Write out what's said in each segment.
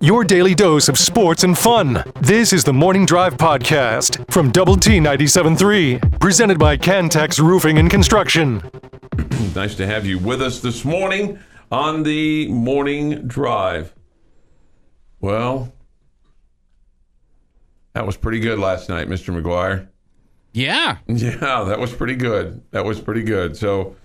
Your daily dose of sports and fun. This is the Morning Drive Podcast from Double T 97.3, presented by Cantex Roofing and Construction. nice to have you with us this morning on the Morning Drive. Well, that was pretty good last night, Mr. McGuire. Yeah. Yeah, that was pretty good. That was pretty good. So,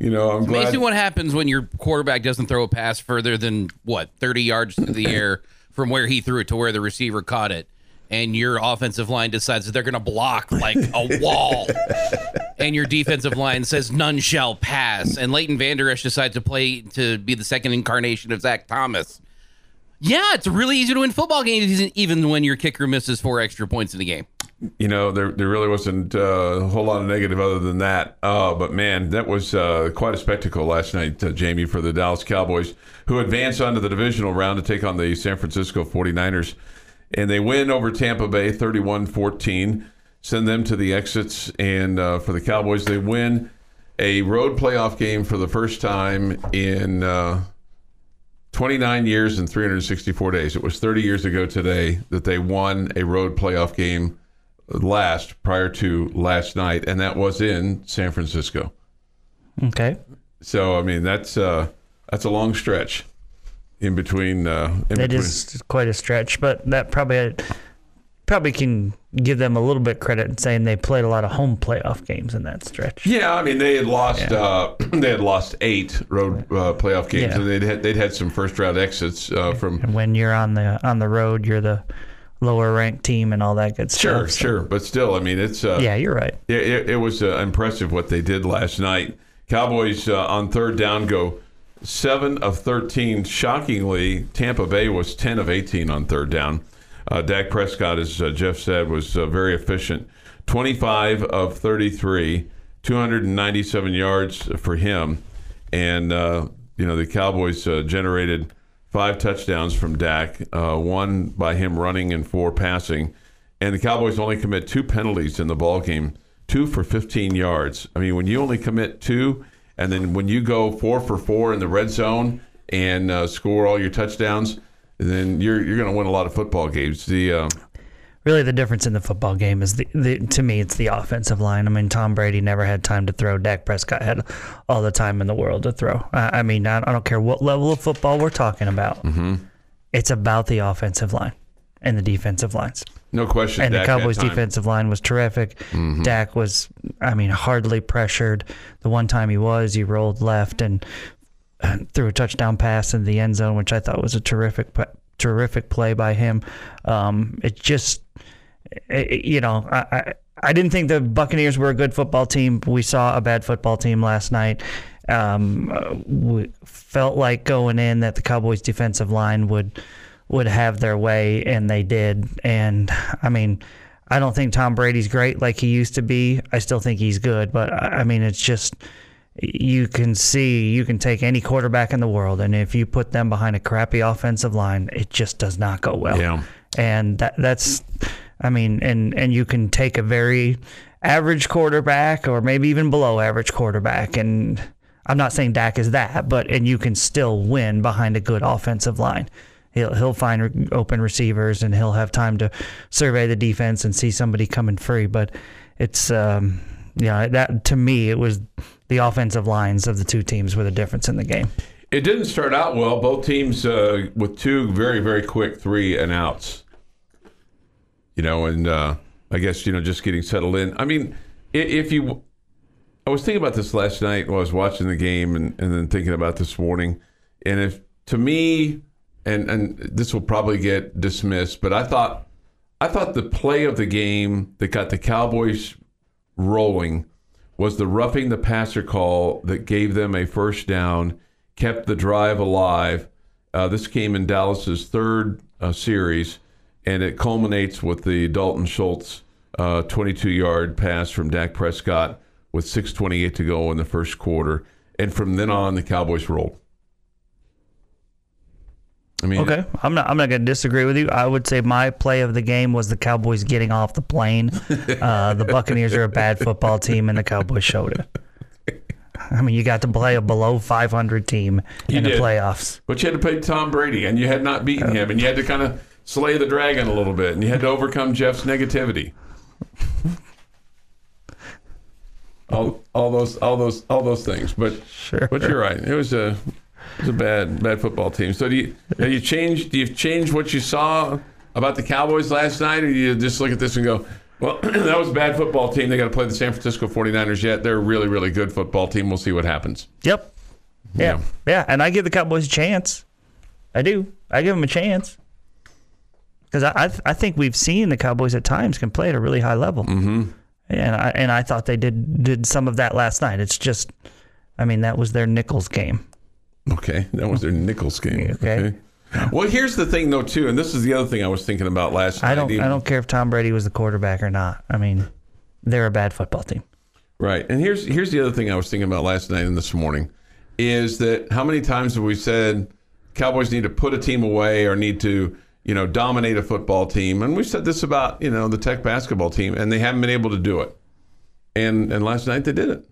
you know, I'm glad. Amazing what happens when your quarterback doesn't throw a pass further than what 30 yards through the air from where he threw it to where the receiver caught it, and your offensive line decides that they're going to block like a wall, and your defensive line says none shall pass, and Leighton Vander Esch decides to play to be the second incarnation of Zach Thomas. Yeah, it's really easy to win football games even when your kicker misses four extra points in the game. You know, there there really wasn't uh, a whole lot of negative other than that. Uh, but man, that was uh, quite a spectacle last night, uh, Jamie, for the Dallas Cowboys, who advance onto the divisional round to take on the San Francisco 49ers. And they win over Tampa Bay 31 14, send them to the exits. And uh, for the Cowboys, they win a road playoff game for the first time in. Uh, 29 years and 364 days. It was 30 years ago today that they won a road playoff game last prior to last night, and that was in San Francisco. Okay. So I mean that's uh, that's a long stretch in between. Uh, in between. is quite a stretch, but that probably probably can give them a little bit credit in saying they played a lot of home playoff games in that stretch. Yeah, I mean they had lost Yeah. uh, they had lost eight road uh, playoff games, Yeah. and they'd had, they'd had some first round exits uh, from And when you're on the on the road, you're the lower ranked team and all that good sure stuff. so- sure, but still, I mean it's uh, Yeah, you're right. Yeah, it, it was uh, impressive what they did last night. Cowboys uh, on third down go seven of thirteen. Shockingly, Tampa Bay was ten of eighteen on third down. Uh, Dak Prescott, as uh, Jeff said, was uh, very efficient. Twenty-five of thirty-three, two hundred and ninety-seven yards for him, and uh, you know the Cowboys uh, generated five touchdowns from Dak, uh, one by him running and four passing and the Cowboys only commit two penalties in the ball game, two for 15 yards. I mean, when you only commit two, and then when you go four for four in the red zone and uh, score all your touchdowns, then you're you're going to win a lot of football games. The uh, Really, the difference in the football game is the, the to me it's the offensive line. I mean, Tom Brady never had time to throw. Dak Prescott had all the time in the world to throw. I, I mean, I, I don't care what level of football we're talking about. Mm-hmm. It's about the offensive line and the defensive lines. no question. And Dak the Cowboys' defensive line was terrific. Dak was, I mean, hardly pressured. The one time he was, he rolled left and, threw a touchdown pass in the end zone, which I thought was a terrific, terrific play by him. Um, it just, it, you know, I, I I didn't think the Buccaneers were a good football team. We saw a bad football team last night. Um, we felt like going in that the Cowboys' defensive line would would have their way, and they did. And I mean, I don't think Tom Brady's great like he used to be. I still think he's good, but I mean, it's just you can see you can take any quarterback in the world, and if you put them behind a crappy offensive line, it just does not go well. Yeah. And that that's, I mean, and and you can take a very average quarterback or maybe even below average quarterback, and I'm not saying Dak is that, but and you can still win behind a good offensive line. He'll he'll find open receivers and he'll have time to survey the defense and see somebody coming free. But it's um, yeah, that to me it was the offensive lines of the two teams were the difference in the game. It didn't start out well. Both teams uh, with two very, very quick three and outs. You know, and uh, I guess you know just getting settled in. I mean, if you, I was thinking about this last night while I was watching the game, and, and then thinking about this morning. And if to me, and and this will probably get dismissed, but I thought, I thought the play of the game that got the Cowboys rolling was the roughing the passer call that gave them a first down, kept the drive alive. Uh, this came in Dallas's third uh, series, and it culminates with the Dalton Schultz 22 yard pass from Dak Prescott with 6.28 to go in the first quarter. And from then on, the Cowboys rolled. I mean, Okay, I'm not. I'm not going to disagree with you. I would say my play of the game was the Cowboys getting off the plane. Uh, the Buccaneers are a bad football team, and the Cowboys showed it. I mean, you got to play a below 500 team in the did. playoffs. But you had to play Tom Brady, and you had not beaten him, and you had to kind of slay the dragon a little bit, and you had to overcome Jeff's negativity. All, all those, all those, all those things. But, Sure. but you're right. It was a, it was a bad, bad football team. So do you, have you changed? Do you change what you saw about the Cowboys last night, or do you just look at this and go, well, that was a bad football team. They got to play the San Francisco 49ers yet. They're a really, really good football team. We'll see what happens. Yep. Yeah. yeah. And I give the Cowboys a chance. I do. I give them a chance. Because I, I, I think we've seen the Cowboys at times can play at a really high level. Mm-hmm. And I and I thought they did did some of that last night. It's just, I mean, that was their Nicholls game. Okay, that was their Nicholls game. Okay. Well, here's the thing, though, too, and this is the other thing I was thinking about last night. I don't I don't care if Tom Brady was the quarterback or not. I mean, they're a bad football team. Right, and here's here's the other thing I was thinking about last night and this morning, is that how many times have we said Cowboys need to put a team away or need to you know dominate a football team, and we said this about you know the Tech basketball team, and they haven't been able to do it, and and last night they did it.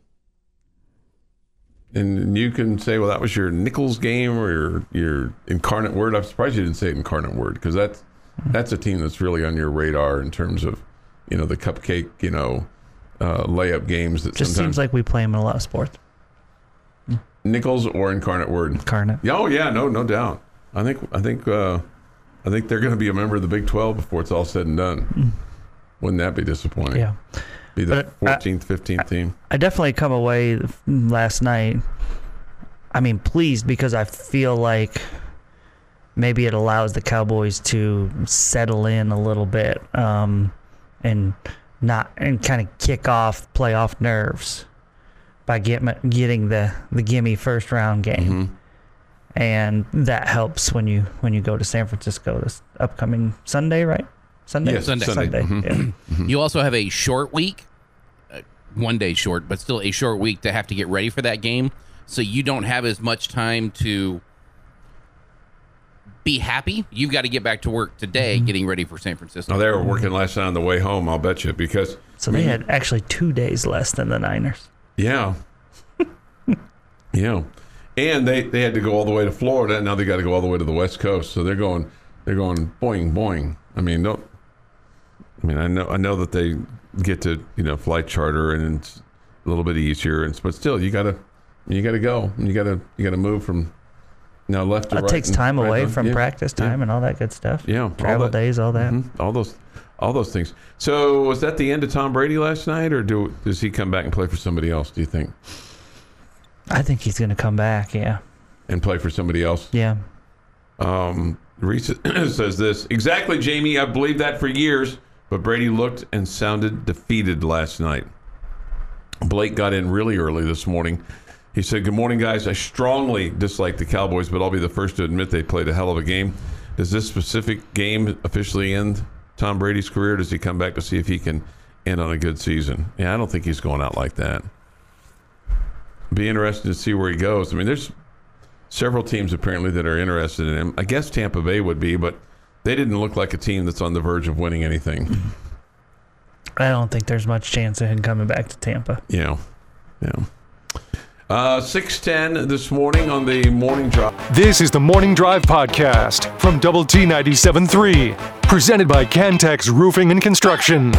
And you can say, well, that was your Nicholls game or your your incarnate word. I'm surprised you didn't say incarnate word because that's that's a team that's really on your radar in terms of you know the cupcake you know uh, layup games that Just seems like we play them in a lot of sports. Nicholls or incarnate word. Incarnate. Oh yeah, no, no doubt. I think I think uh, I think they're going to be a member of the Big Twelve before it's all said and done. Wouldn't that be disappointing? Yeah. Be the fourteenth, fifteenth team. I definitely come away last night. I mean, pleased because I feel like maybe it allows the Cowboys to settle in a little bit um, and not and kind of kick off playoff nerves by get, getting the the gimme first round game. And that helps when you when you go to San Francisco this upcoming Sunday, right? Sunday. Yes, Sunday. Sunday. Mhm. Yeah. You also have a short week, uh, one day short, but still a short week to have to get ready for that game. So you don't have as much time to be happy. You've got to get back to work today, getting ready for San Francisco. Oh, they were working last night on the way home. I'll bet you because So they had actually two days less than the Niners. yeah, yeah, and they they had to go all the way to Florida. and Now they got to go all the way to the West Coast. So they're going they're going boing boing. I mean, don't. I mean, I know I know that they get to you know flight charter and it's a little bit easier, and but still you gotta you gotta go. You gotta you gotta move from now left to It right. takes time away from Yeah, practice yeah. time and all that good stuff. Yeah, all travel that- days, all that. Mhm. all those all those things. So was that the end of Tom Brady last night, or do does he come back and play for somebody else? Do you think I think he's going to come back. Yeah, and play for somebody else? yeah. Um, Reese says this exactly, Jamie. I've believed that for years, but Brady looked and sounded defeated last night. Blake got in really early this morning. He said, "Good morning, guys. I strongly dislike the Cowboys, but I'll be the first to admit they played a hell of a game. Does this specific game officially end Tom Brady's career? Does he come back to see if he can end on a good season? Yeah, I don't think he's going out like that. Be interested to see where he goes. I mean, there's several teams apparently that are interested in him. I guess Tampa Bay would be, but they didn't look like a team that's on the verge of winning anything. I don't think there's much chance of him coming back to Tampa. You know, yeah. Uh, six ten this morning on the morning drive. This is the Morning Drive Podcast from Double T 97.3, presented by Cantex Roofing and Construction.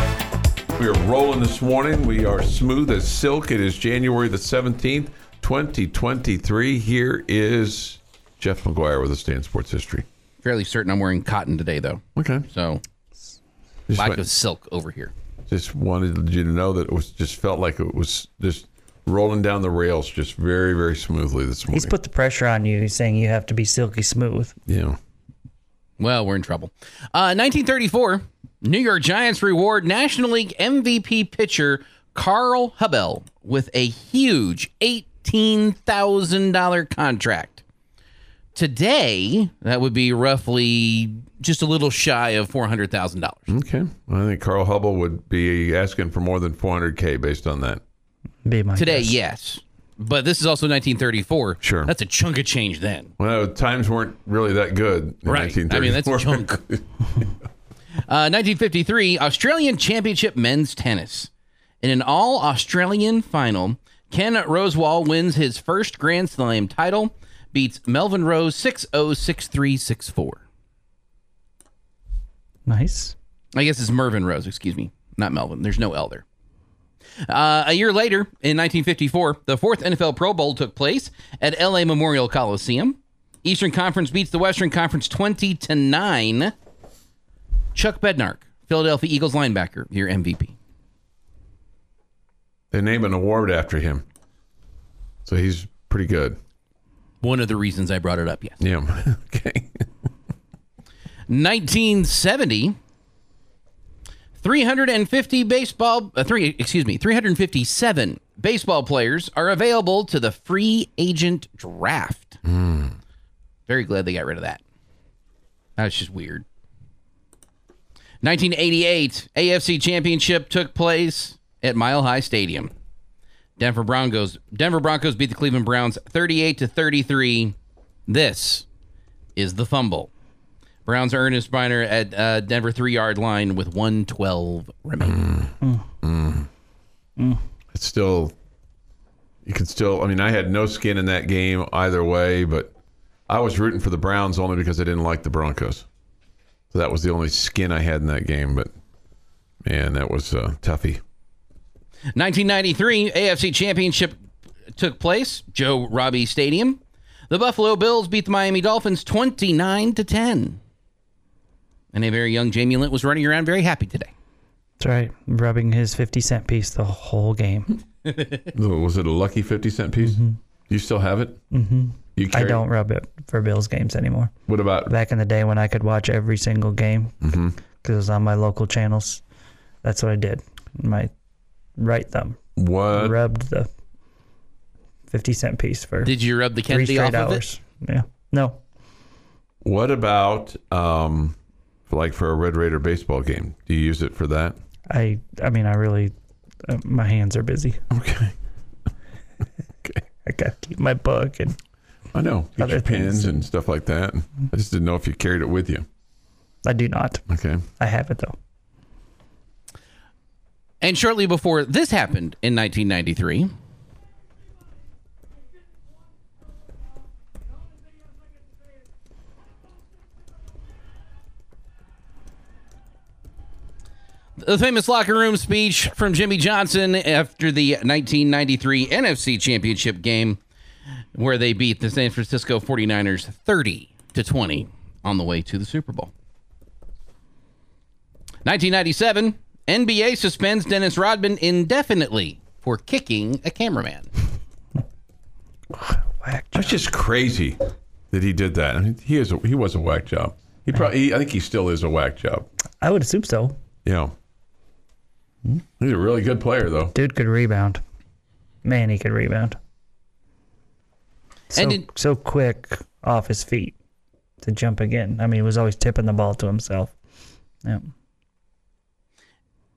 We are rolling this morning. We are smooth as silk. It is January the seventeenth, twenty twenty three. Here is Jeff McGuire with the Stan sports history. Fairly certain I'm wearing cotton today, though. Okay, So just, lack wa- of silk over here. just wanted you to know that it was just felt like it was just rolling down the rails just very very smoothly this morning. He's put the pressure on you. He's saying you have to be silky smooth. yeah. Well, we're in trouble. Uh, 1934, New York Giants reward National League MVP pitcher Carl Hubbell with a huge $18,000 contract. Today, that would be roughly just a little shy of $400,000. Okay. I think Carl Hubbell would be asking for more than 400K based on that. Be my Today, guess. yes. But this is also 1934. Sure. That's a chunk of change then. Well, times weren't really that good in Right. I mean, that's a chunk. Uh, 1953, Australian Championship men's tennis. In an all Australian final, Ken Rosewall wins his first Grand Slam title, beats Melvin Rose 6 0 6 3 6 4. Nice. I guess it's Mervyn Rose, excuse me, not Melvin. There's no elder. Uh, a year later, in 1954, the fourth NFL Pro Bowl took place at LA Memorial Coliseum. Eastern Conference beats the Western Conference 20 to 9. Chuck Bednarik, Philadelphia Eagles linebacker, your MVP. They name an award after him. So he's pretty good. One of the reasons I brought it up, yes. Yeah. okay. 1970 350 baseball uh, three excuse me 357 baseball players are available to the free agent draft very glad they got rid of that that's just weird 1988 afc championship took place at mile high stadium denver broncos denver broncos beat the cleveland browns 38 to 33 this is the fumble Browns Earnest Byner at uh, Denver three yard line with 112 remaining. It's still, you can still, I mean, I had no skin in that game either way, but I was rooting for the Browns only because I didn't like the Broncos. So that was the only skin I had in that game. But man, that was uh, toughy. 1993 AFC Championship took place, Joe Robbie Stadium. The Buffalo Bills beat the Miami Dolphins 29 to 10. And a very young Jamie Lent was running around very happy today. That's right. Rubbing his 50 cent piece the whole game. Was it a lucky 50 cent piece? Do you still have it? Mm-hmm. You I don't rub it for Bills games anymore. What about, Back in the day when I could watch every single game because it was on my local channels, that's what I did. My right thumb what? rubbed the 50 cent piece for Did you rub the three Kennedy off straight of it? hours. Yeah. No. What about, um, like for a Red Raider baseball game? Do you use it for that? I I mean I really uh, my hands are busy. Okay. okay. I got to keep my book and I know. Get Other your pins things. and stuff like that. I just didn't know if you carried it with you. I do not. Okay. I have it though. And shortly before this happened in 1993, the famous locker room speech from Jimmy Johnson after the 1993 NFC Championship game, where they beat the San Francisco 49ers 30 to 20 on the way to the Super Bowl. 1997, NBA suspends Dennis Rodman indefinitely for kicking a cameraman. Whack. That's just crazy that he did that. I mean, he is a, he was a whack job. He probably he, I think he still is a whack job. I would assume so. Yeah. Hmm? He's a really good player though. Dude could rebound. Man, he could rebound. So, And it- so quick off his feet to jump again. I mean, he was always tipping the ball to himself. Yeah.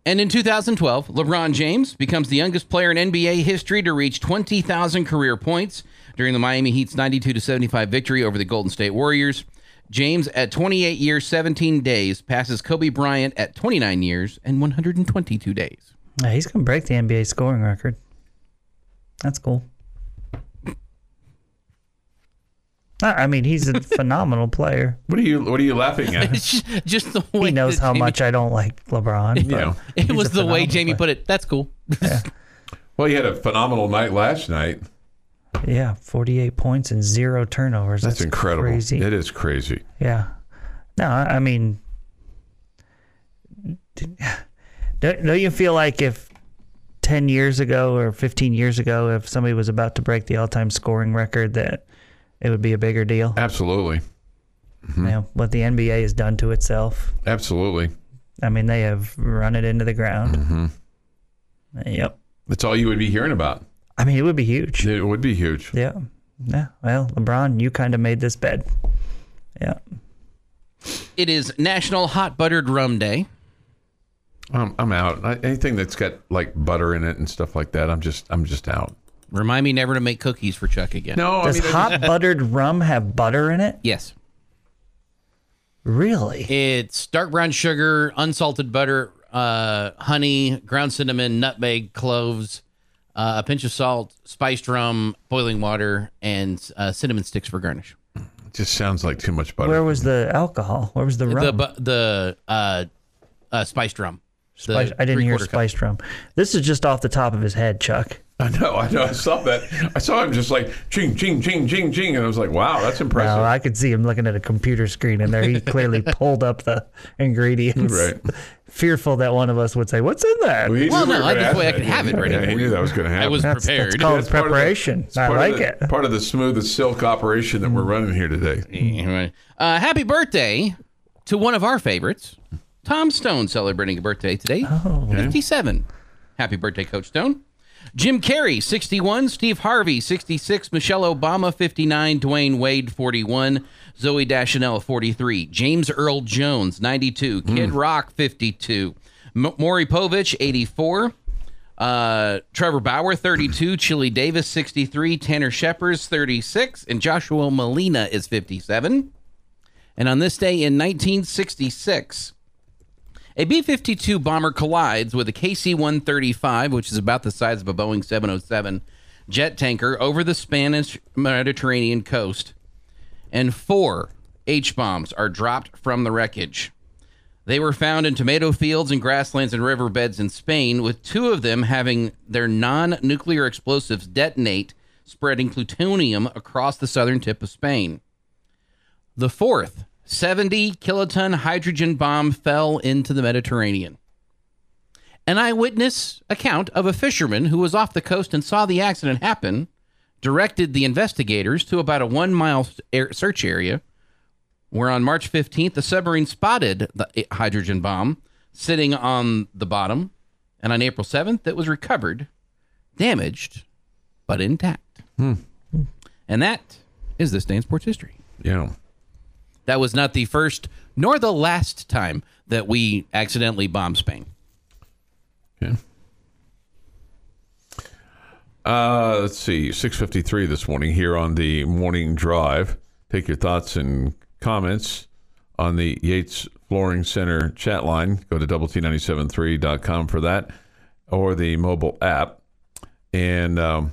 And in 2012, LeBron James becomes the youngest player in NBA history to reach 20,000 career points during the Miami Heat's 92 75 victory over the Golden State Warriors. James, at 28 years, 17 days, passes Kobe Bryant at 29 years and 122 days. Yeah, he's gonna break the NBA scoring record. That's cool. I I mean, he's a phenomenal player. What are you what are you laughing at? Just, just the way He knows how Jamie- much I don't like LeBron. you know. It was the way Jamie player. put it. That's cool. Well, he had a phenomenal night last night. Yeah, 48 points and zero turnovers. That's, That's, incredible. Crazy. It is crazy. Yeah. No, I I mean, don't, don't you feel like if 10 years ago or 15 years ago, if somebody was about to break the all time scoring record, that it would be a bigger deal? Absolutely. You know, what the NBA has done to itself. Absolutely. I mean, they have run it into the ground. Mm-hmm. Yep. That's all you would be hearing about. I mean, it would be huge. It would be huge. Yeah. Yeah. Well, LeBron, you kind of made this bed. Yeah. It is National Hot Buttered Rum Day. I'm, I'm out. I, anything that's got like butter in it and stuff like that, I'm just I'm just out. Remind me never to make cookies for Chuck again. No, Does I mean, hot buttered rum have butter in it? Yes. Really? It's dark brown sugar, unsalted butter, uh, honey, ground cinnamon, nutmeg, cloves, uh, a pinch of salt, spiced rum, boiling water, and uh, cinnamon sticks for garnish. It just sounds like too much butter. Where was the alcohol? Where was the rum? The bu- the uh, uh, spiced rum. The Spice- I didn't hear three-quarter cup. rum. This is just off the top of his head, Chuck. I know, I know. I saw that. I saw him just like ching, ching, ching, ching, ching, and I was like, wow, that's impressive. No, I could see him looking at a computer screen in there. He clearly pulled up the ingredients. Right. Fearful that one of us would say, "What's in that?" Well, Well, no, I gonna just ask way I that. could have it right Yeah, now. he knew that was going to happen. I was That's, prepared. that's called That's part of the- preparation. it's I part like of the, it. Part of the smoothest silk operation that we're running here today. Uh, happy birthday to one of our favorites, Tom Stone, celebrating a birthday today, 57. Happy birthday, Coach Stone. Jim Carrey, 61. Steve Harvey, 66. Michelle Obama, 59. Dwyane Wade, 41. Zooey Deschanel, 43. James Earl Jones, 92. Kid Rock, 52. M- Maury Povich, 84. Uh, Trevor Bauer, 32. Chili Davis, 63. Tanner Scheppers, 36. And Joshua Malina is 57. And on this day in 1966, a B 52 bomber collides with a KC 135, which is about the size of a Boeing 707 jet tanker, over the Spanish Mediterranean coast. And four H bombs are dropped from the wreckage. They were found in tomato fields and grasslands and riverbeds in Spain, with two of them having their non nuclear explosives detonate, spreading plutonium across the southern tip of Spain. The fourth, 70 kiloton hydrogen bomb fell into the Mediterranean. An eyewitness account of a fisherman who was off the coast and saw the accident happen directed the investigators to about a one mile search area where on March 15th, the submarine spotted the eh, hydrogen bomb sitting on the bottom. And on April 7th, it was recovered, damaged, but intact. Hmm. And that is this day in sports history. Yeah. That was not the first nor the last time that we accidentally bombed Spain. Okay. Uh, let's see, 6.53 this morning here on the morning drive. Take your thoughts and comments on the Yates Flooring Center chat line. Go to double T973.com for that or the mobile app. And um,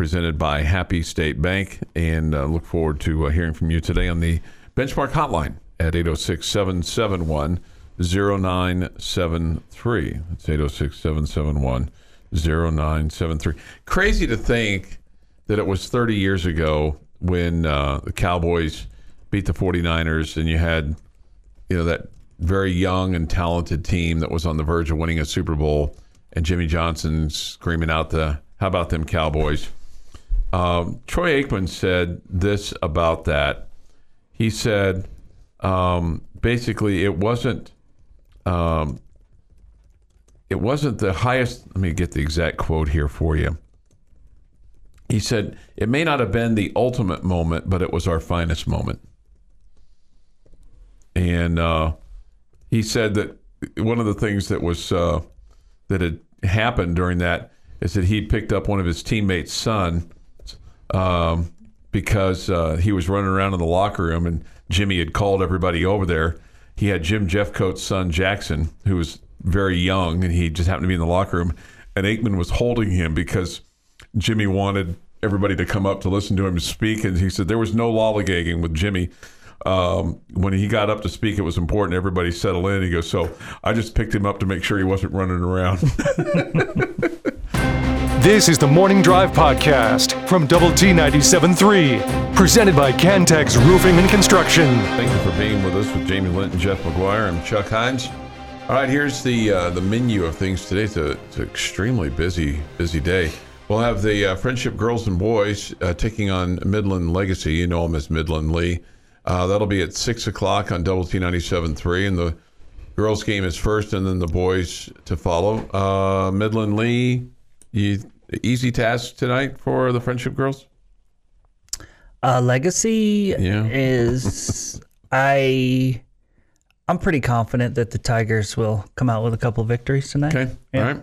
presented by Happy State Bank. And uh, look forward to uh, hearing from you today on the Benchmark Hotline at 806 771 0973. That's 806 771 0973. Crazy to think that it was 30 years ago when uh, the Cowboys beat the 49ers and you had, you know, that very young and talented team that was on the verge of winning a Super Bowl and Jimmy Johnson screaming out the, how about them Cowboys? Um, Troy Aikman said this about that. He said, um, basically, it wasn't um, it wasn't the highest. Let me get the exact quote here for you. He said, It may not have been the ultimate moment, but it was our finest moment. And uh, he said that one of the things that was uh, that had happened during that is that he picked up one of his teammates' son um, because uh, he was running around in the locker room and Jimmy had called everybody over there. He had Jim Jeffcoat's son Jackson, who was very young, and he just happened to be in the locker room. And Aikman was holding him because Jimmy wanted everybody to come up to listen to him speak. And he said there was no lollygagging with Jimmy. Um, when he got up to speak, it was important everybody settle in. He goes, So I just picked him up to make sure he wasn't running around. This is the Morning Drive Podcast from Double T 97.3, presented by Cantex Roofing and Construction. Thank you for being with us with Jamie Lent and Jeff McGuire. I'm Chuck Heinz. All right, here's the uh, the menu of things today. It's, a, it's an extremely busy busy day. We'll have the uh, Friendship Girls and Boys uh, taking on Midland Legacy. You know them as Midland Lee. Uh, that'll be at six o'clock on Double T 97.3, and the girls game is first, and then the boys to follow. Uh, Midland Lee, you, easy task tonight for the Friendship Girls. Uh, legacy Yeah. is I. I'm pretty confident that the Tigers will come out with a couple victories tonight. Okay, Yeah. all right.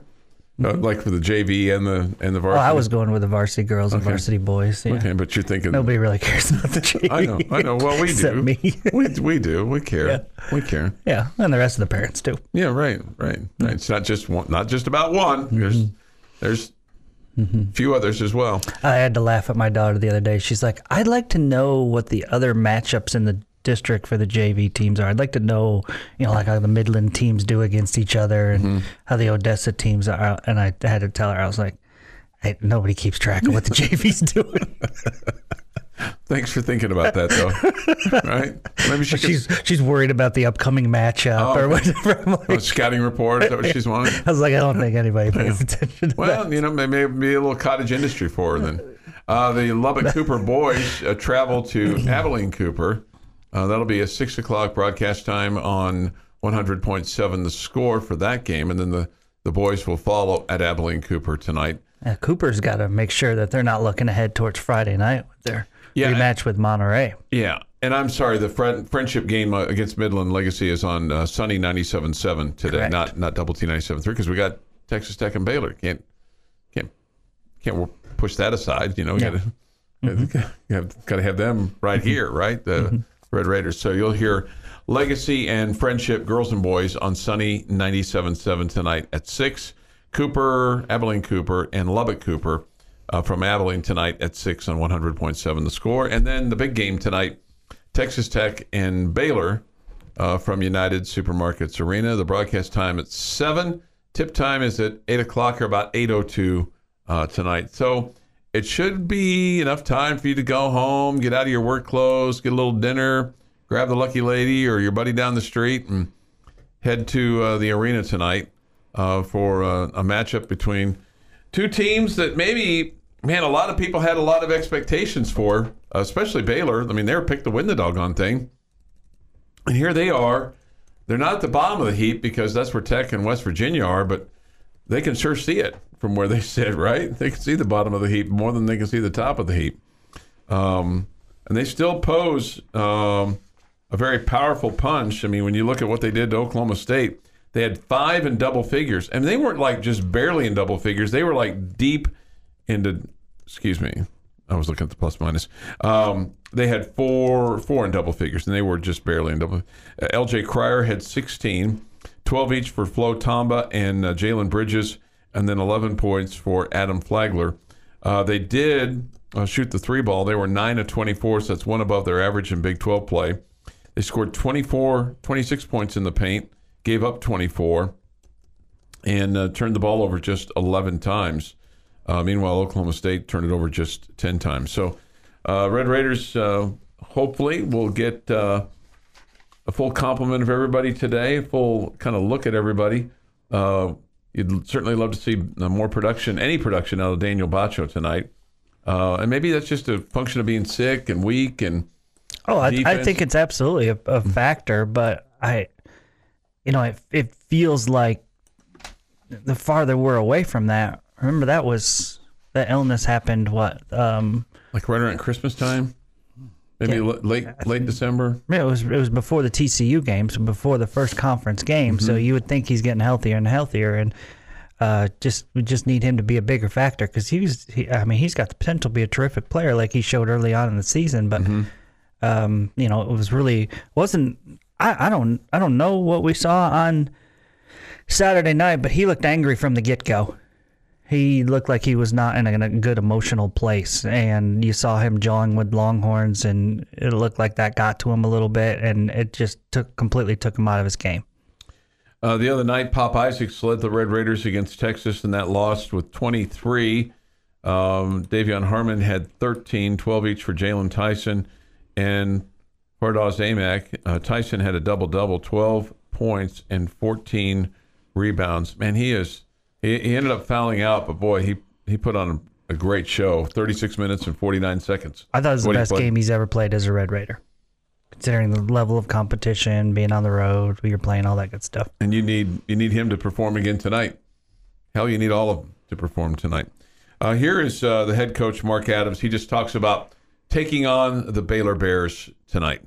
Uh, like for the JV and the and the Oh, varsity. I was going with the varsity girls and varsity boys. Yeah. okay, but you're thinking. Nobody really cares about the JV. I know, I know. Well, we except do. me. we we do. We care. Yeah. We care. yeah, and the rest of the parents too. Yeah, right, right, right. It's not just one, not just about one. There's there's a few others as well. I had to laugh at my daughter the other day. She's like, "I'd like to know what the other matchups in the district for the JV teams are. I'd like to know, you know, like how the Midland teams do against each other and mm-hmm. how the Odessa teams are." And I had to tell her, I was like, hey, "Nobody keeps track of what the JV's doing." Thanks for thinking about that, though. right? Maybe she could. she's she's worried about the upcoming matchup Oh, or whatever. A like, scouting report. Is that what she's wanting? I was like, I don't think anybody pays attention to that. Well, you know, maybe it'd be a little cottage industry for her then. Uh, the Lubbock Cooper boys uh, travel to Abilene Cooper. Uh, that'll be a six o'clock broadcast time on 100.7 the score for that game. And then the, the boys will follow at Abilene Cooper tonight. Yeah, Cooper's got to make sure that they're not looking ahead towards Friday night with their Yeah, rematch with Monterey. Yeah. And I'm sorry, the friend, friendship game uh, against Midland Legacy is on uh, Sunny 97.7 today, Correct. not not Double T 97.3 because we got Texas Tech and Baylor. Can't can't can't push that aside. You know, we Yeah. gotta, have, gotta have them right here, right? The Red Raiders. So you'll hear Legacy and Friendship Girls and Boys on Sunny 97.7 tonight at 6. Cooper, Abilene Cooper, and Lubbock Cooper uh, from Abilene tonight at 6 on 100.7 the score. And then the big game tonight, Texas Tech and Baylor uh, from United Supermarkets Arena. The broadcast time at 7. Tip time is at 8 o'clock or about 8.02 uh, tonight. So it should be enough time for you to go home, get out of your work clothes, get a little dinner, grab the lucky lady or your buddy down the street, and head to uh, the arena tonight uh, for uh, a matchup between two teams that maybe, man, a lot of people had a lot of expectations for, especially Baylor. I mean, they were picked to win the doggone thing. And here they are. They're not at the bottom of the heap because that's where Tech and West Virginia are, but they can sure see it from where they sit, right? They can see the bottom of the heap more than they can see the top of the heap. Um, and they still pose um, a very powerful punch. I mean, when you look at what they did to Oklahoma State, they had five in double figures. And they weren't like just barely in double figures, they were like deep into, excuse me, I was looking at the plus minus. Um, they had four four in double figures, and they were just barely in double. Uh, L.J. Cryer had 16, 12 each for Flo Thamba and uh, Jalen Bridges, and then 11 points for Adam Flagler. Uh, they did uh, shoot the three ball. They were 9 of 24, so that's one above their average in Big 12 play. They scored 24, 26 points in the paint, gave up 24, and uh, turned the ball over just 11 times. Uh, meanwhile, Oklahoma State turned it over just 10 times. So, uh, Red Raiders uh, hopefully will get uh, a full complement of everybody today, a full kind of look at everybody. Uh, you'd certainly love to see uh, more production, any production out of Daniel Batcho tonight. Uh, and maybe that's just a function of being sick and weak and Oh, I, I think it's absolutely a, a factor, but I, you know, it, it feels like the farther we're away from that. Remember that was that illness happened what? Um, like right around Christmas time, maybe Yeah. late late December. it was it was before the TCU game, so before the first conference game. So you would think he's getting healthier and healthier, and uh, just we just need him to be a bigger factor because he's he, I mean he's got the potential to be a terrific player like he showed early on in the season, but um, you know it was really wasn't I, I don't I don't know what we saw on Saturday night, but he looked angry from the get go. He looked like he was not in a, in a good emotional place, and you saw him jawing with Longhorns, and it looked like that got to him a little bit, and it just took completely took him out of his game. Uh, the other night, Pop Isaacs led the Red Raiders against Texas, and that lost with 23. Um, De'Vion Harmon had 13, 12 each for Jaylon Tyson and Fardaws Aimaq. Uh, Tyson had a double double, 12 points and 14 rebounds. Man, he is. He, he ended up fouling out, but boy, he he put on a, great show. 36 minutes and 49 seconds. I thought it was the What he best played. game he's ever played as a Red Raider, considering the level of competition, being on the road, who you're playing, all that good stuff. and you need you need him to perform again tonight. Hell, you need all of them to perform tonight. Uh, here is uh, the head coach Mark Adams. He just talks about taking on the Baylor Bears tonight.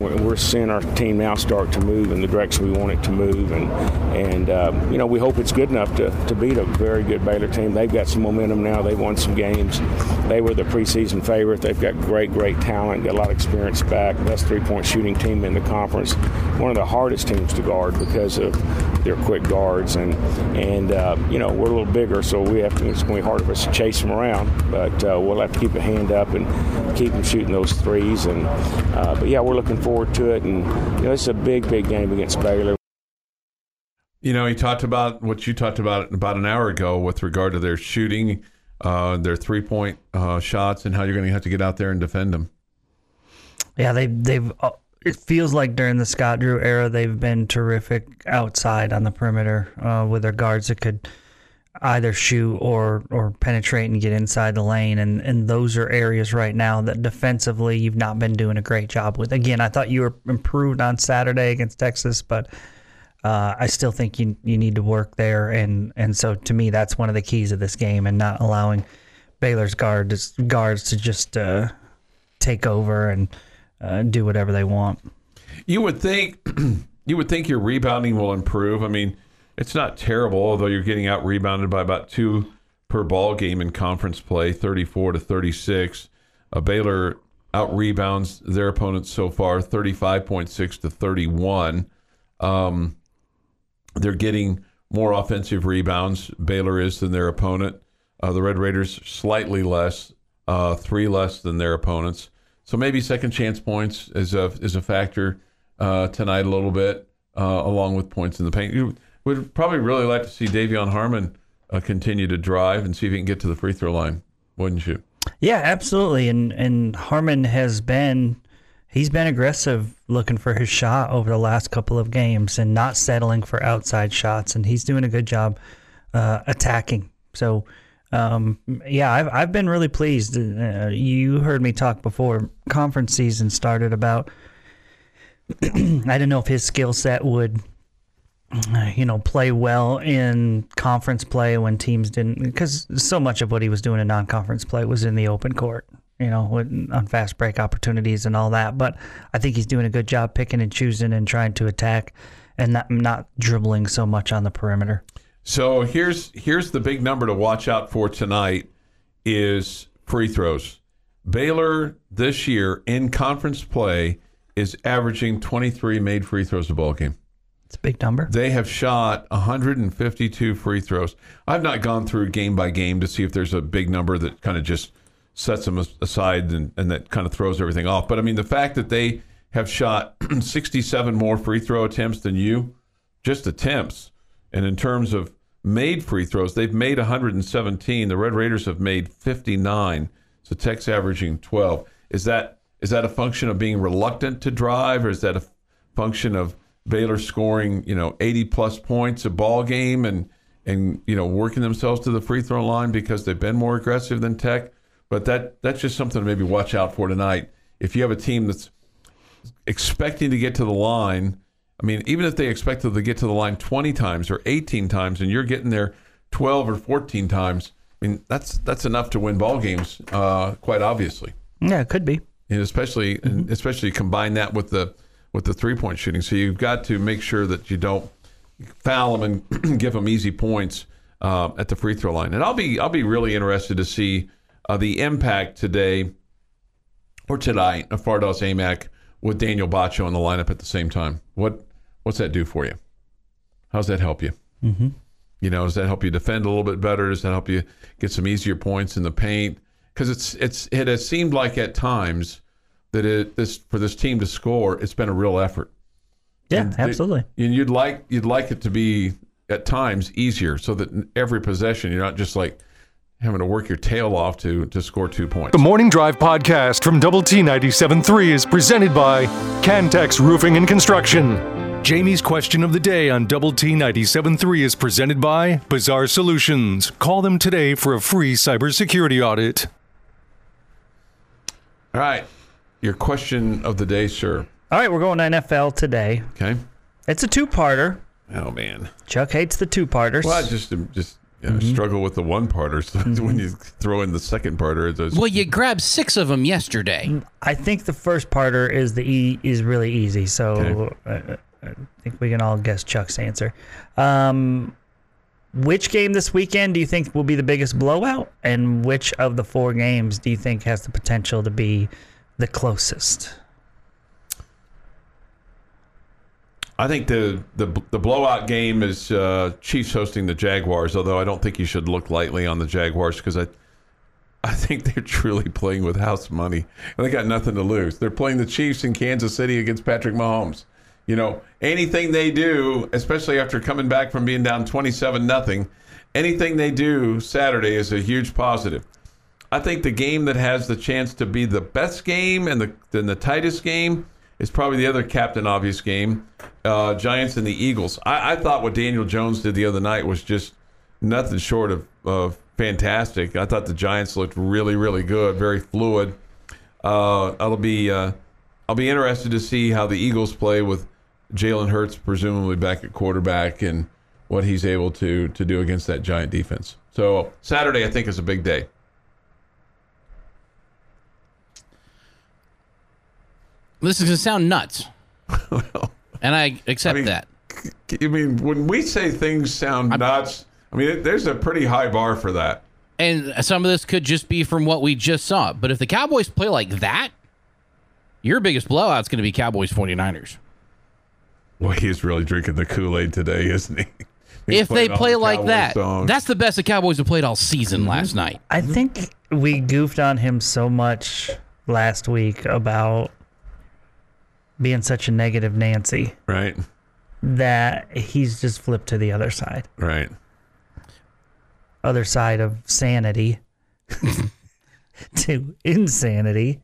We're seeing our team now start to move in the direction we want it to move, and and um, you know we hope it's good enough to, to beat a very good Baylor team. They've got some momentum now. They've won some games. They were the preseason favorite. They've got great, great talent. Got a lot of experience back. Best three-point shooting team in the conference. One of the hardest teams to guard because of their quick guards, and and uh, you know we're a little bigger, so we have to. It's going to be hard for us to chase them around, but uh, we'll have to keep a hand up and keep them shooting those threes. And uh, but yeah, we're looking forward forward to it. And you know, it's a big, big game against Baylor. You know, he talked about what you talked about about an hour ago with regard to their shooting, uh, their three point uh, shots, and how you're going to have to get out there and defend them. Yeah, they they've. Uh, it feels like during the Scott Drew era, they've been terrific outside on the perimeter uh, with their guards that could either shoot or or penetrate and get inside the lane and and those are areas right now that defensively you've not been doing a great job with again i thought you were improved on saturday against texas but uh, I still think you you need to work there, and, and so to me that's one of the keys of this game, and not allowing Baylor's guards guards to just uh, take over and uh, do whatever they want. You would think you would think your rebounding will improve. I mean, it's not terrible, although you're getting out rebounded by about two per ball game in conference play, 34 to 36. Uh, Baylor out rebounds their opponents so far, 35.6 to 31. Um, they're getting more offensive rebounds. Baylor is than their opponent. Uh, the Red Raiders slightly less, uh, three less than their opponents. So maybe second chance points is a is a factor uh, tonight a little bit, uh, along with points in the paint. Would probably really like to see De'Vion Harmon uh, continue to drive and see if he can get to the free throw line, wouldn't you? Yeah, absolutely. And and Harmon has been he's been aggressive looking for his shot over the last couple of games and not settling for outside shots and he's doing a good job uh, attacking. So um, yeah, I've I've been really pleased. Uh, you heard me talk before conference season started about I didn't know if his skill set would Uh, you know, play well in conference play when teams didn't, because so much of what he was doing in non-conference play was in the open court, you know, on fast break opportunities and all that. But I think he's doing a good job picking and choosing and trying to attack, and not not dribbling so much on the perimeter. So here's here's the big number to watch out for tonight is free throws. Baylor this year in conference play is averaging 23 made free throws a ball game. It's a big number. They have shot 152 free throws. I've not gone through game by game to see if there's a big number that kind of just sets them aside and, and that kind of throws everything off. But I mean, the fact that they have shot 67 more free throw attempts than you, just attempts, and in terms of made free throws, they've made 117. The Red Raiders have made 59. So Tech's averaging 12. Is that is that a function of being reluctant to drive, or is that a function of Baylor scoring, you know, 80 plus points a ball game and and you know working themselves to the free throw line because they've been more aggressive than Tech. But that that's just something to maybe watch out for tonight. If you have a team that's expecting to get to the line, I mean, even if they expected to get to the line 20 times or 18 times, and you're getting there 12 or 14 times, I mean, that's that's enough to win ball games, uh, quite obviously. Yeah, it could be. And especially, mm-hmm. and especially combine that with the with the three point shooting. So you've got to make sure that you don't foul them and give them easy points uh, at the free throw line. And I'll be I'll be really interested to see uh, the impact today or tonight of Fardaws Aimaq with Daniel Batcho in the lineup at the same time. What what's that do for you? How's that help you? Mm-hmm. You know, does that help you defend a little bit better? Does that help you get some easier points in the paint? Because it's it's it has seemed like at times that it this for this team to score, it's been a real effort. Yeah, and absolutely. It, and you'd like you'd like it to be at times easier, so that every possession you're not just like having to work your tail off to to score two points. The Morning Drive podcast from Double T 97.3 is presented by Cantex Roofing and Construction. Jamie's question of the day on Double T 97.3 is presented by Bizarre Solutions. Call them today for a free cybersecurity audit. All right. Your question of the day, sir. All right, we're going to NFL today. Okay. It's a two-parter. Oh man, Chuck hates the two-parters. Well, I just just Yeah, I struggle with the one parter. So when you throw in the second parter, it's Well, you grabbed six of them yesterday. I think the first parter is the e is really easy. So uh, I think we can all guess Chuck's answer. Um, which game this weekend do you think will be the biggest blowout, and which of the four games do you think has the potential to be the closest? I think the the the blowout game is uh, Chiefs hosting the Jaguars. Although I don't think you should look lightly on the Jaguars because I I think they're truly playing with house money and they got nothing to lose. They're playing the Chiefs in Kansas City against Patrick Mahomes. You know anything they do, especially after coming back from being down twenty seven nothing, anything they do Saturday is a huge positive. I think the game that has the chance to be the best game and the and the tightest game is probably the other Captain Obvious game, uh, Giants and the Eagles. I, I thought what Daniel Jones did the other night was just nothing short of, of fantastic. I thought the Giants looked really, really good, very fluid. Uh, I'll be uh, I'll be interested to see how the Eagles play with Jalen Hurts presumably back at quarterback and what he's able to to do against that Giant defense. So Saturday, I think, is a big day. This is going to sound nuts. and I accept I mean, that. I mean, when we say things sound nuts, I mean, it, there's a pretty high bar for that. And some of this could just be from what we just saw. But if the Cowboys play like that, your biggest blowout's going to be Cowboys 49ers. Well, he's really drinking the Kool Aid today, isn't he? He's if they play the like that, songs. that's the best the Cowboys have played all season mm-hmm. last night. I think we goofed on him so much last week about being such a negative Nancy right, that he's just flipped to the other side. right. Other side of sanity to insanity.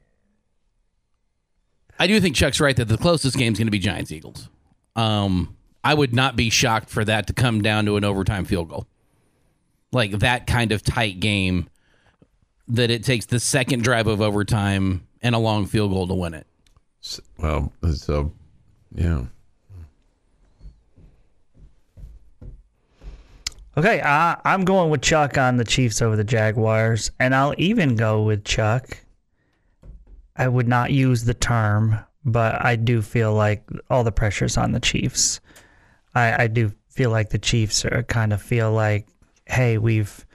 I do think Chuck's right that the closest game is going to be Giants Eagles. Um, I would not be shocked for that to come down to an overtime field goal, like that kind of tight game that it takes the second drive of overtime and a long field goal to win it. Well, so uh, yeah. Okay, I, I'm going with Chuck on the Chiefs over the Jaguars, and I'll even go with Chuck. I would not use the term, but I do feel like all the pressure's on the Chiefs. I, I do feel like the Chiefs are kind of feel like, hey, we've,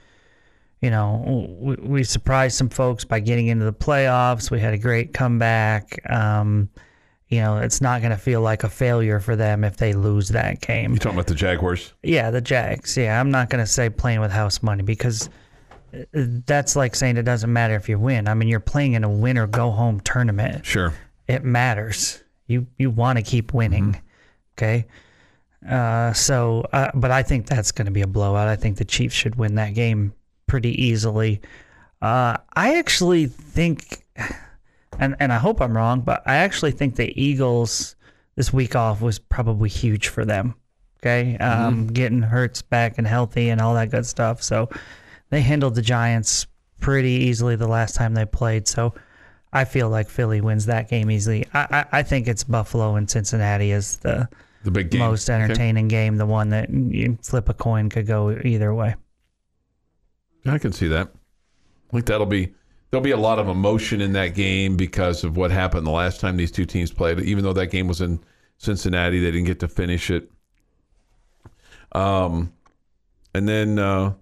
you know, we, we surprised some folks by getting into the playoffs. We had a great comeback. Um, you know, it's not going to feel like a failure for them if they lose that game. You talking about the Jaguars? Yeah, the Jags. Yeah, I'm not going to say playing with house money because uh, that's like saying it doesn't matter if you win. I mean, you're playing in a win or go home tournament. Sure. It matters. You you want to keep winning. Okay. Uh, so, uh, but I think that's going to be a blowout. I think the Chiefs should win that game pretty easily. Uh, I actually think, and and I hope I'm wrong, but I actually think the Eagles this week off was probably huge for them. Okay, um, getting Hurts back and healthy and all that good stuff. So they handled the Giants pretty easily the last time they played. So I feel like Philly wins that game easily. I I, I think it's Buffalo and Cincinnati is the The big game. most Okay. entertaining game, the one that you flip a coin could go either way. I can see that. I think that'll be there'll be a lot of emotion in that game because of what happened the last time these two teams played. Even though that game was in Cincinnati, they didn't get to finish it. Um, and then uh, and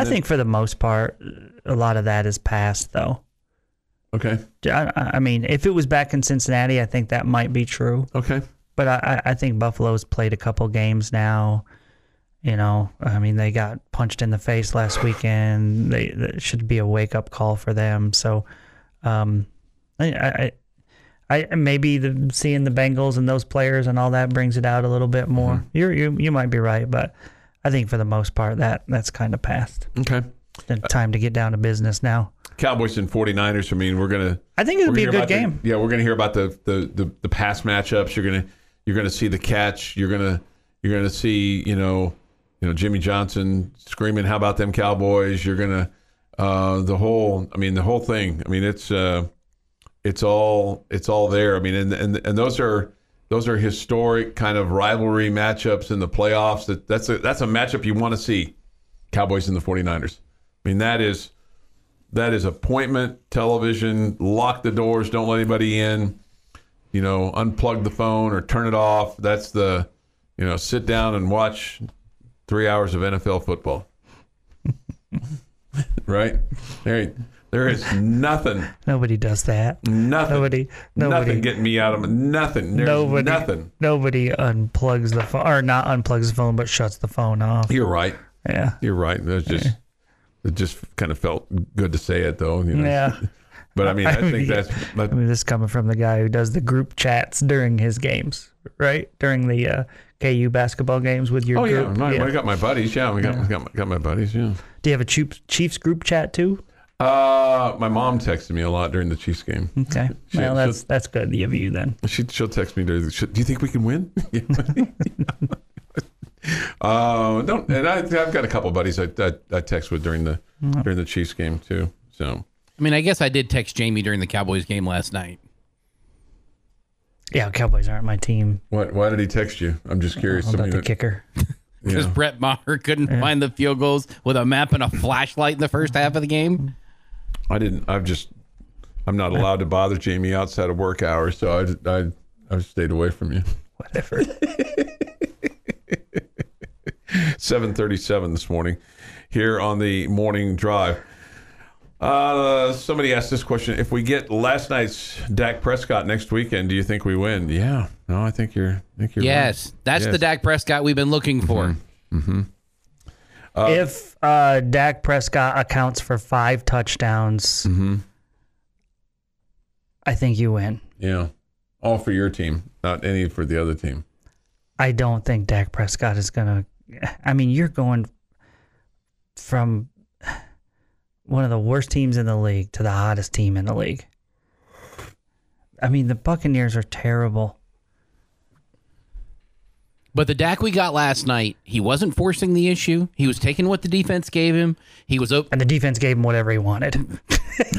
I then- think for the most part, a lot of that is past, though. okay, I, I mean, if it was back in Cincinnati, I think that might be true. okay, But I, I I think Buffalo's played a couple games now. You know, I mean, they got punched in the face last weekend. They that should be a wake up call for them. So, um, I, I, I maybe the seeing the Bengals and those players and all that brings it out a little bit more. You're you you might be right, but I think for the most part that that's kind of past. okay. Time to get down to business now. Cowboys and 49ers. I mean, we're gonna I think it would be a good game. the- yeah, we're gonna hear about the, the the the pass matchups. You're gonna you're gonna see the catch. You're gonna you're gonna see you know you know Jimmy Johnson screaming, "How about them Cowboys?" You're gonna uh, the whole. I mean, the whole thing. I mean, it's uh, it's all it's all there. I mean, and and and those are those are historic kind of rivalry matchups in the playoffs. That that's a that's a matchup you want to see. Cowboys and the 49ers. I mean, that is that is appointment television. Lock the doors. Don't let anybody in. You know, unplug the phone or turn it off. That's the, you know, sit down and watch three hours of NFL football. right? There, there is nothing, Nobody does that. nothing, Nobody- nobody- nothing getting me out of nothing. There's nobody, nothing. Nobody unplugs the phone, or not unplugs the phone, but shuts the phone off. You're right. Yeah. You're right. Was just, it just kind of felt good to say it though. You know? Yeah. But I mean, I, I mean, think that's. I mean, this is coming from the guy who does the group chats during his games, right? During the uh, KU basketball games with your Oh yeah, group. my, I got my buddies. Yeah, we got got, my, got my buddies. Yeah. Do you have a Chiefs, Chiefs group chat too? Uh, my mom texted me a lot during the Chiefs game. Okay. She- well, that's that's good of you then. She she'll text me during. The, she, Do you think we can win? uh, don't. And I, I've got a couple buddies I, I, I text with during the during the Chiefs game too. So I mean, I guess I did text Jamie during the Cowboys game last night. Yeah, Cowboys aren't my team. what? Why did he text you? I'm just curious. About the it- kicker? Because yeah. Brett Maher couldn't find the field goals with a map and a flashlight in the first half of the game. I didn't. I've just. I'm not allowed to bother Jamie outside of work hours, so I I I stayed away from you. Whatever. 7:37 this morning here on the morning drive. Uh, somebody asked this question: If we get last night's Dak Prescott next weekend, do you think we win? Yeah. No, I think you're. I think you're. Yes, that's Yes. the Dak Prescott we've been looking for. mm-hmm if uh, Dak Prescott accounts for five touchdowns, Mm-hmm. I think you win. Yeah. All for your team, not any for the other team. I don't think Dak Prescott is gonna. I mean, you're going from one of the worst teams in the league to the hottest team in the league. I mean, the Buccaneers are terrible. But the Dak we got last night, he wasn't forcing the issue. He was taking what the defense gave him. He was op- And the defense gave him whatever he wanted.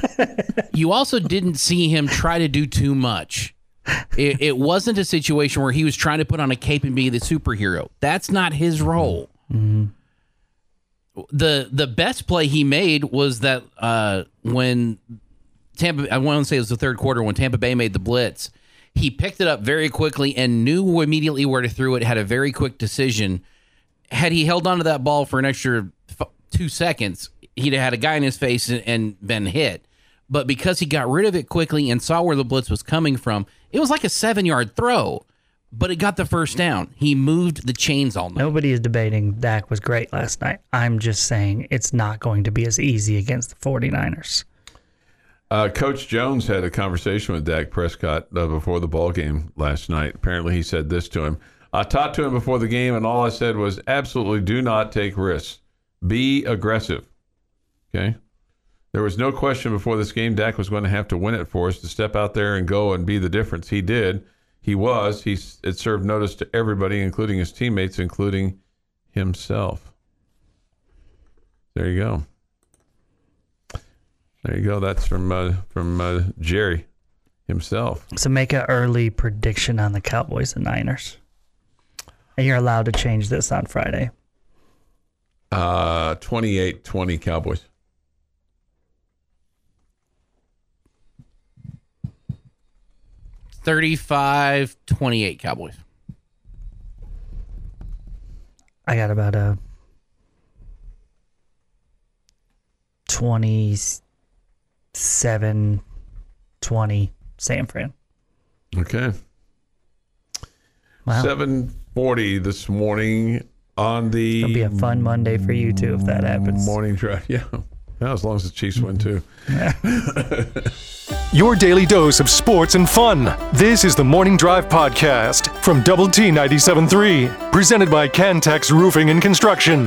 you also didn't see him try to do too much. It, it wasn't a situation where he was trying to put on a cape and be the superhero. That's not his role. Mm-hmm. The the best play he made was that uh, when Tampa, I want to say it was the third quarter when Tampa Bay made the blitz. He picked it up very quickly and knew immediately where to throw it. Had a very quick decision. Had he held onto that ball for an extra f- two seconds, he'd have had a guy in his face and, and been hit. But because he got rid of it quickly and saw where the blitz was coming from, it was like a seven yard throw, but it got the first down. He moved the chains all night. Nobody is debating Dak was great last night. I'm just saying it's not going to be as easy against the 49ers. Uh, Coach Jones had a conversation with Dak Prescott uh, before the ball game last night. Apparently, he said this to him. I talked to him before the game, and all I said was, "Absolutely, do not take risks. Be aggressive." Okay. There was no question before this game Dak was going to have to win it for us to step out there and go and be the difference. He did. He was. He it served notice to everybody, including his teammates, including himself. There you go. There you go. That's from uh, from uh, Jerry himself. So make an early prediction on the Cowboys and Niners. And you're allowed to change this on Friday. Uh, 28-20 Cowboys. Thirty-five, twenty-eight Cowboys. I got about a 27 20 San Fran. Okay. Wow. 740 this morning on the It'll be a fun Monday for you too if that happens. morning drive. Yeah. Yeah, as long as the Chiefs win too. Your daily dose of sports and fun. This is the Morning Drive Podcast from Double T 97.3, presented by Cantex Roofing and Construction.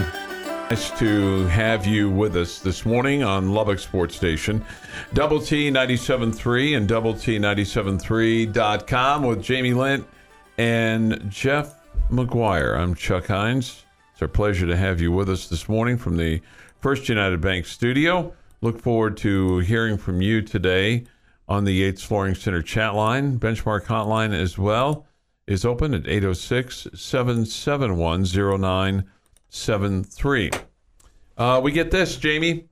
Nice to have you with us this morning on Lubbock Sports Station, Double T 97.3 and Double T 97.3.com with Jamie Lent and Jeff McGuire. I'm Chuck Heinz. It's our pleasure to have you with us this morning from the First United Bank studio. Look forward to hearing from you today on the Yates Flooring Center chat line. Benchmark hotline as well is open at 806 771 0973. Uh, we get this, Jamie.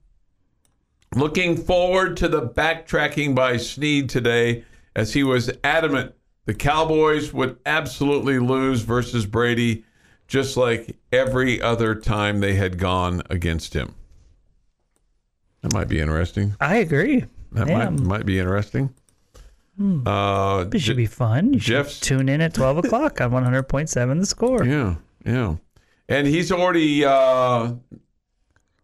Looking forward to the backtracking by Sneed today, as he was adamant the Cowboys would absolutely lose versus Brady, just like every other time they had gone against him. That might be interesting. I agree. That yeah, might might be interesting. Uh, it should be fun. You should Jeff's- tune in at 12 o'clock on 100.7 The Score. Yeah, yeah. And he's already uh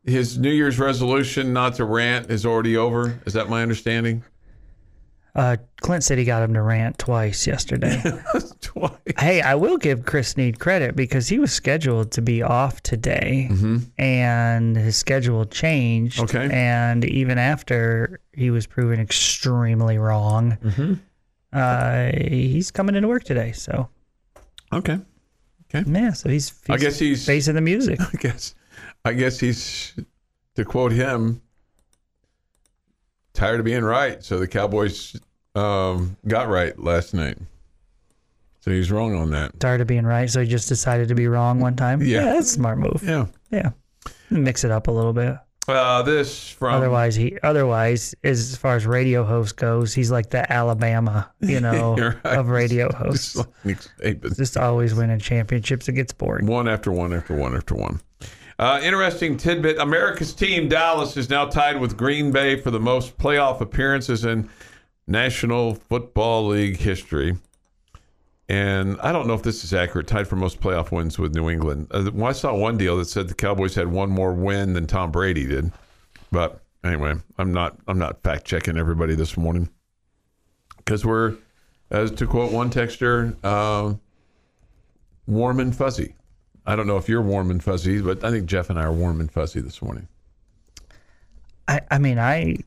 his New Year's resolution not to rant is already over. Is that my understanding? Uh, Clint said he got him to rant twice yesterday. Twice. hey, I will give Chris Sneed credit because he was scheduled to be off today, and his schedule changed. Okay. And even after he was proven extremely wrong, uh, he's coming into work today. So Okay. Okay. Yeah, so he's, I guess he's facing the music. I guess I guess he's to quote him tired of being right. So the Cowboys um, got right last night. So he's wrong on that. Tired of being right, so he just decided to be wrong one time. Yeah. that's a smart move. Yeah. Yeah, mix it up a little bit. Uh, this from Otherwise, he otherwise, as far as radio host goes, he's like the Alabama, you know, right. of radio hosts. Just like. Just always winning championships. It gets boring. One after one after one after one. Uh, interesting tidbit America's team, Dallas, is now tied with Green Bay for the most playoff appearances in National Football League history. And I don't know if this is accurate, tied for most playoff wins with New England. Uh, I saw one deal that said the Cowboys had one more win than Tom Brady did. But anyway, I'm not I'm not fact checking everybody this morning because we're, as to quote one texter, uh, warm and fuzzy. I don't know if you're warm and fuzzy, but I think Jeff and I are warm and fuzzy this morning. I, I mean, I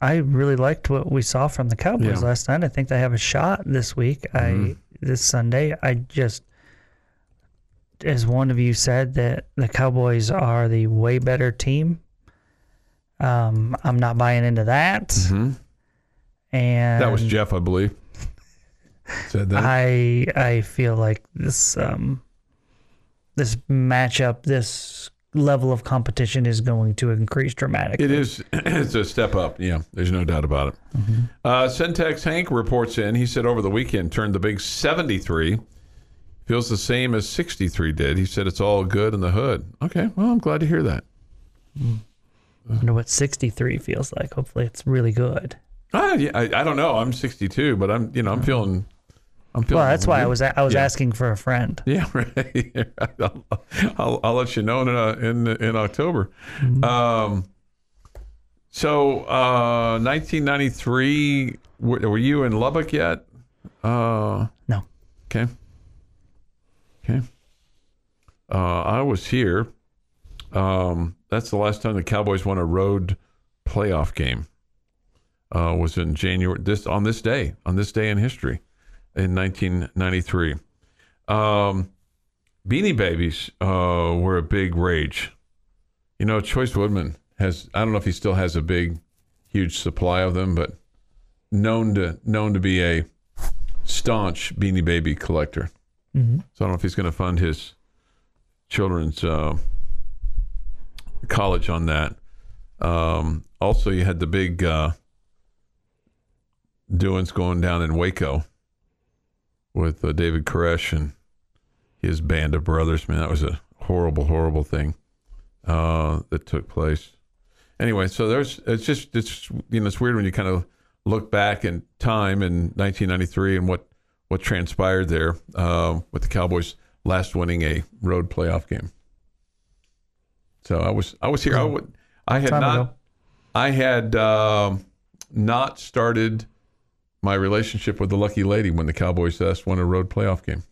I really liked what we saw from the Cowboys Yeah. last night. I think they have a shot this week. I this Sunday. I just, as one of you said, that the Cowboys are the way better team. Um, I'm not buying into that. And That was Jeff, I believe. Said that. I I feel like this um this matchup, this level of competition is going to increase dramatically. It is. It's a step up. Yeah, there's no doubt about it. Uh, Centex Hank reports in. He said over the weekend turned the big 73. Feels the same as 63 did. He said it's all good in the hood. Okay, well, I'm glad to hear that. I wonder what 63 feels like. Hopefully, it's really good. Ah, yeah, I, I don't know. I'm 62, but I'm you know I'm feeling. I'm feeling. Well, that's why I was I was Yeah. asking for a friend. Yeah, right. I'll, I'll, I'll let you know in uh, in in October. Um, so, uh, 1993. Were, were you in Lubbock yet? Uh, No, okay. Okay. Uh, I was here. Um, that's the last time the Cowboys won a road playoff game. Uh, was in January this on this day on this day in history in 1993. Um, Beanie Babies uh, were a big rage. You know, Choice Woodman has I don't know if he still has a big, huge supply of them, but known to known to be a staunch Beanie Baby collector. So I don't know if he's going to fund his children's uh, college on that. Um, also, you had the big uh, doings going down in Waco with uh, David Koresh and his band of brothers. Man, that was a horrible, horrible thing uh, that took place. Anyway, so there's it's just it's you know it's weird when you kind of look back in time in 1993 and what what transpired there uh, with the Cowboys last winning a road playoff game. So I was I was here. I would I had Time not ago. I had um, not started my relationship with the lucky lady when the Cowboys last won a road playoff game.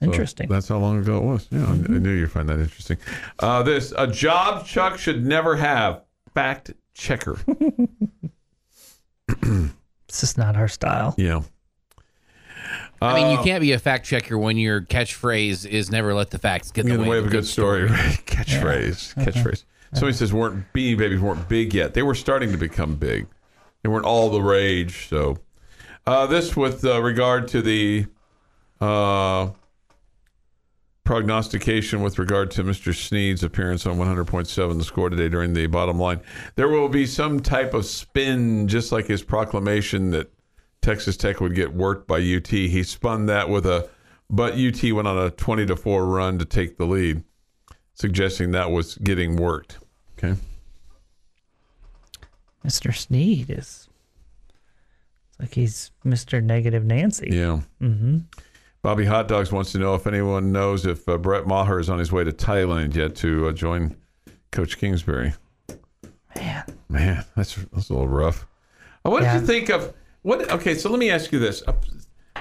So interesting. that's how long ago it was. Yeah, I, I knew you'd find that interesting. Uh, this a job Chuck should never have. Fact checker. It's just not our style. yeah. I mean, you Uh, can't be a fact checker when your catchphrase is "never let the facts get in in the way of a good story. Right? Catchphrase. Catchphrase. Somebody says weren't Beanie Babies weren't big yet. They were starting to become big. They weren't all the rage. So uh, this with uh, regard to the uh, prognostication with regard to Mr. Sneed's appearance on 100.7 the score today during the bottom line. There will be some type of spin, just like his proclamation that Texas Tech would get worked by UT. He spun that with a, but UT went on a 20 to 4 run to take the lead, suggesting that was getting worked. Okay. Mr. Sneed is. It's like he's Mr. Negative Nancy. Yeah. Mm-hmm. Bobby Hot Dogs wants to know if anyone knows if uh, Brett Maher is on his way to Thailand yet to uh, join Coach Kingsbury. Man. Man, that's that's a little rough. Uh, What did you think of what? Okay, so let me ask you this.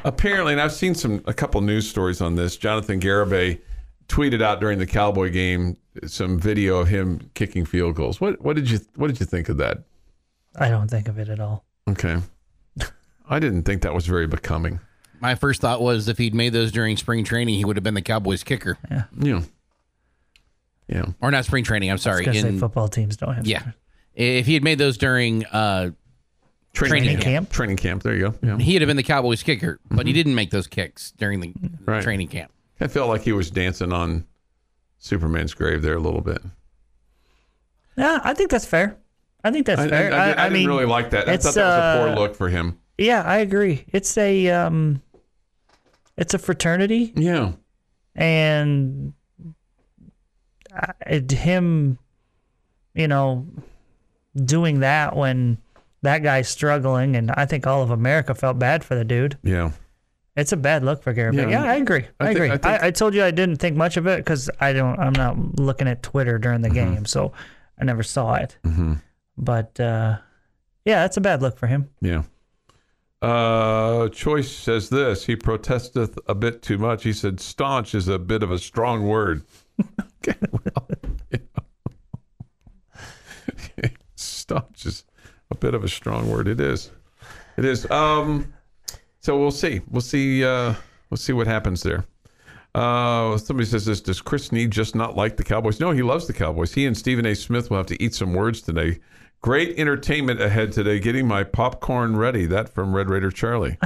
Apparently, and I've seen some a couple news stories on this. Jonathan Garibay tweeted out during the Cowboy game some video of him kicking field goals. What what did you what did you think of that? I don't think of it at all. Okay, I didn't think that was very becoming. My first thought was if he'd made those during spring training, he would have been the Cowboys kicker. Yeah, yeah. Or not spring training, I'm sorry. Because say In, football teams don't have. yeah. If he had made those during uh, Training camp. Training camp. There you go. Yeah. he'd have been the Cowboys kicker, but he didn't make those kicks during the Right. training camp. I felt like he was dancing on Superman's grave there a little bit. Yeah, I think that's fair. I think that's I, I, fair. I, I didn't mean, really like that. I thought that was a uh, poor look for him. Yeah, I agree. It's a um, it's a fraternity, Yeah. and uh, it, him, you know, doing that when that guy's struggling, and I think all of America felt bad for the dude. Yeah. It's a bad look for Garrett. Yeah, Yeah, I agree. I, I think- agree. I I, think- I, told you I didn't think much of it because I don't. I'm not looking at Twitter during the Mm-hmm. game, so I never saw it. But uh, yeah, that's a bad look for him. Yeah. Uh, Choice says this. He protesteth a bit too much. He said, "Staunch is a bit of a strong word." okay, well, staunch is a bit of a strong word. It is. It is. Um, so we'll see. We'll see. Uh, we'll see what happens there. Uh, somebody says this. Does Chris Sneed just not like the Cowboys? No, he loves the Cowboys. He and Stephen A. Smith will have to eat some words today. Great entertainment ahead today. Getting my popcorn ready. That from Red Raider Charlie.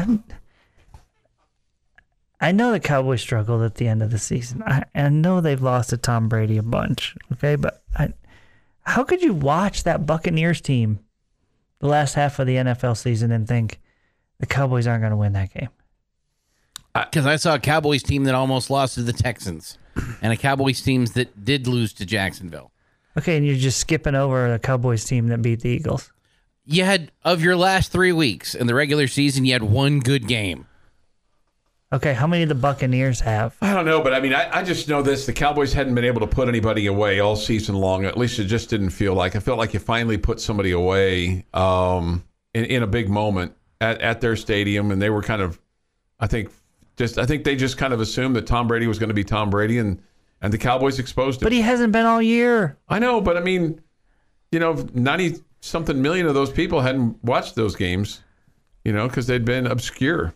I know the Cowboys struggled at the end of the season. I, I know they've lost to Tom Brady a bunch. Okay, but I, how could you watch that Buccaneers team the last half of the NFL season and think the Cowboys aren't going to win that game? Because I saw a Cowboys team that almost lost to the Texans and a Cowboys team that did lose to Jacksonville. Okay, and you're just skipping over the Cowboys team that beat the Eagles. You had, of your last three weeks in the regular season, you had one good game. Okay, how many of the Buccaneers have? I don't know, but I mean, I, I just know this: the Cowboys hadn't been able to put anybody away all season long. At least it just didn't feel like. I felt like you finally put somebody away um, in, in a big moment at, at their stadium, and they were kind of, I think, just I think they just kind of assumed that Tom Brady was going to be Tom Brady, and and the Cowboys exposed him. But he hasn't been all year. I know, but I mean, you know, ninety something million of those people hadn't watched those games, you know, because they'd been obscure.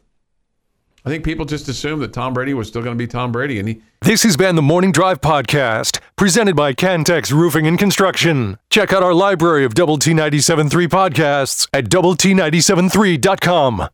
I think people just assumed that Tom Brady was still going to be Tom Brady, and he This has been the Morning Drive Podcast, presented by Cantex Roofing and Construction. Check out our library of Double T 97.3 podcasts at Double T 97.3.com.